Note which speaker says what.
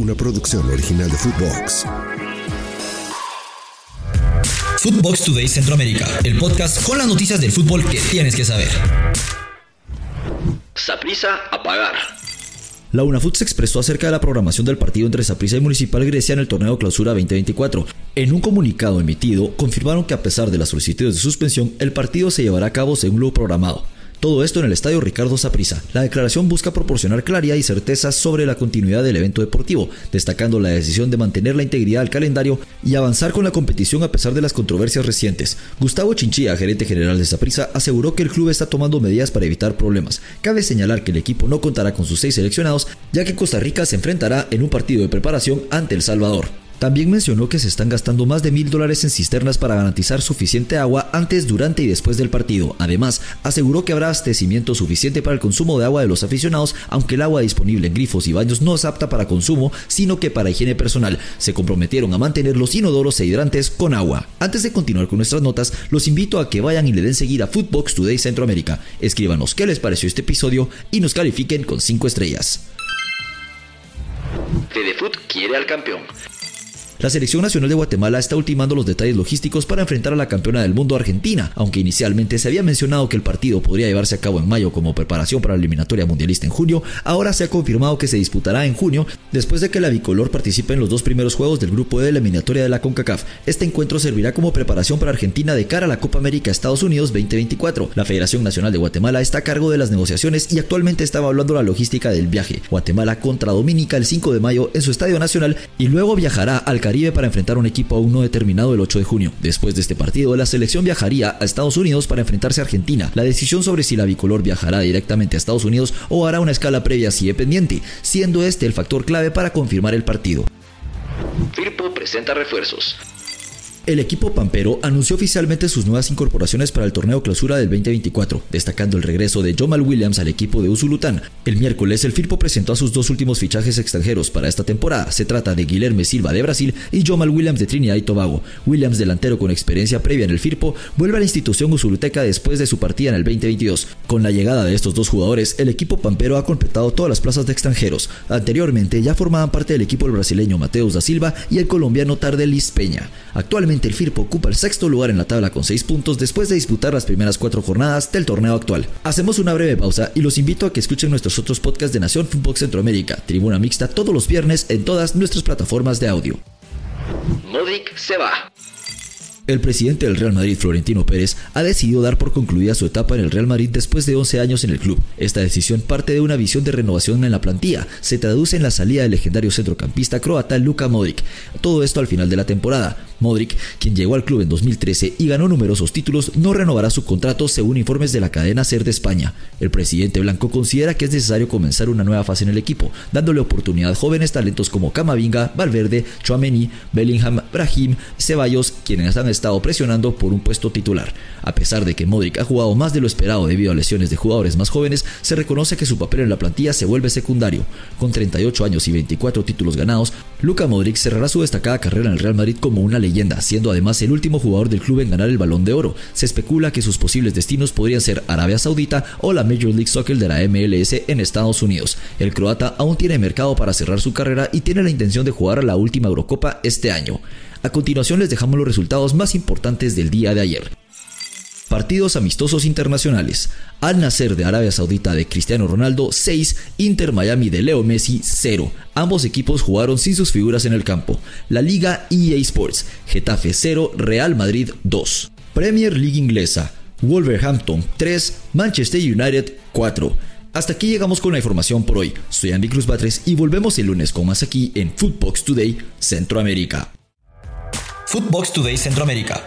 Speaker 1: una producción original de Footbox.
Speaker 2: Footbox Today Centroamérica, el podcast con las noticias del fútbol que tienes que saber.
Speaker 3: Saprisa a pagar.
Speaker 2: La UNAFUT se expresó acerca de la programación del partido entre Saprissa y Municipal Grecia en el torneo Clausura 2024. En un comunicado emitido, confirmaron que a pesar de las solicitudes de suspensión, el partido se llevará a cabo según lo programado. Todo esto en el estadio Ricardo Saprissa. La declaración busca proporcionar claridad y certeza sobre la continuidad del evento deportivo, destacando la decisión de mantener la integridad del calendario y avanzar con la competición a pesar de las controversias recientes. Gustavo Chinchilla, gerente general de Saprissa, aseguró que el club está tomando medidas para evitar problemas. Cabe señalar que el equipo no contará con sus seis seleccionados, ya que Costa Rica se enfrentará en un partido de preparación ante El Salvador. También mencionó que se están gastando más de mil dólares en cisternas para garantizar suficiente agua antes, durante y después del partido. Además, aseguró que habrá abastecimiento suficiente para el consumo de agua de los aficionados, aunque el agua disponible en grifos y baños no es apta para consumo, sino que para higiene personal. Se comprometieron a mantener los inodoros e hidrantes con agua. Antes de continuar con nuestras notas, los invito a que vayan y le den seguir a Footbox Today Centroamérica. Escríbanos qué les pareció este episodio y nos califiquen con 5 estrellas.
Speaker 3: Fedefoot quiere al campeón.
Speaker 2: La Selección Nacional de Guatemala está ultimando los detalles logísticos para enfrentar a la campeona del mundo Argentina, aunque inicialmente se había mencionado que el partido podría llevarse a cabo en mayo como preparación para la eliminatoria mundialista en junio, ahora se ha confirmado que se disputará en junio después de que la bicolor participe en los dos primeros juegos del grupo de eliminatoria de la CONCACAF. Este encuentro servirá como preparación para Argentina de cara a la Copa América Estados Unidos 2024. La Federación Nacional de Guatemala está a cargo de las negociaciones y actualmente estaba hablando la logística del viaje. Guatemala contra Dominica el 5 de mayo en su estadio nacional y luego viajará al Caribe para enfrentar un equipo aún no determinado el 8 de junio. Después de este partido, la selección viajaría a Estados Unidos para enfrentarse a Argentina. La decisión sobre si la bicolor viajará directamente a Estados Unidos o hará una escala previa sigue pendiente, siendo este el factor clave para confirmar el partido.
Speaker 3: Firpo presenta refuerzos.
Speaker 2: El equipo pampero anunció oficialmente sus nuevas incorporaciones para el torneo clausura del 2024, destacando el regreso de Jomal Williams al equipo de Usulután. El miércoles, el Firpo presentó a sus dos últimos fichajes extranjeros para esta temporada. Se trata de Guilherme Silva de Brasil y Jomal Williams de Trinidad y Tobago. Williams, delantero con experiencia previa en el Firpo, vuelve a la institución usuluteca después de su partida en el 2022. Con la llegada de estos dos jugadores, el equipo pampero ha completado todas las plazas de extranjeros. Anteriormente ya formaban parte del equipo el brasileño Mateus da Silva y el colombiano Tardelis Peña. Actualmente el Firpo ocupa el sexto lugar en la tabla con 6 puntos después de disputar las primeras 4 jornadas del torneo actual. Hacemos una breve pausa y los invito a que escuchen nuestros otros podcasts de Nación Fútbol Centroamérica, Tribuna Mixta todos los viernes en todas nuestras plataformas de audio.
Speaker 3: Modric se va.
Speaker 2: El presidente del Real Madrid, Florentino Pérez, ha decidido dar por concluida su etapa en el Real Madrid después de 11 años en el club. Esta decisión parte de una visión de renovación en la plantilla. Se traduce en la salida del legendario centrocampista croata Luka Modric. Todo esto al final de la temporada. Modric, quien llegó al club en 2013 y ganó numerosos títulos, no renovará su contrato según informes de la cadena SER de España. El presidente blanco considera que es necesario comenzar una nueva fase en el equipo, dándole oportunidad a jóvenes talentos como Camavinga, Valverde, Chouameni, Bellingham, Brahim, Ceballos, quienes han estado presionando por un puesto titular. A pesar de que Modric ha jugado más de lo esperado debido a lesiones de jugadores más jóvenes, se reconoce que su papel en la plantilla se vuelve secundario. Con 38 años y 24 títulos ganados, Luka Modric cerrará su destacada carrera en el Real Madrid como una leyenda, siendo además el último jugador del club en ganar el Balón de Oro. Se especula que sus posibles destinos podrían ser Arabia Saudita o la Major League Soccer de la MLS en Estados Unidos. El croata aún tiene mercado para cerrar su carrera y tiene la intención de jugar a la última Eurocopa este año. A continuación les dejamos los resultados más importantes del día de ayer. Partidos amistosos internacionales. Al Nacer de Arabia Saudita de Cristiano Ronaldo 6, Inter Miami de Leo Messi 0. Ambos equipos jugaron sin sus figuras en el campo. La Liga EA Sports, Getafe 0, Real Madrid 2. Premier League inglesa, Wolverhampton 3, Manchester United 4. Hasta aquí llegamos con la información por hoy. Soy Andy Cruz Batres y volvemos el lunes con más aquí en Footbox Today Centroamérica.
Speaker 4: Footbox Today Centroamérica.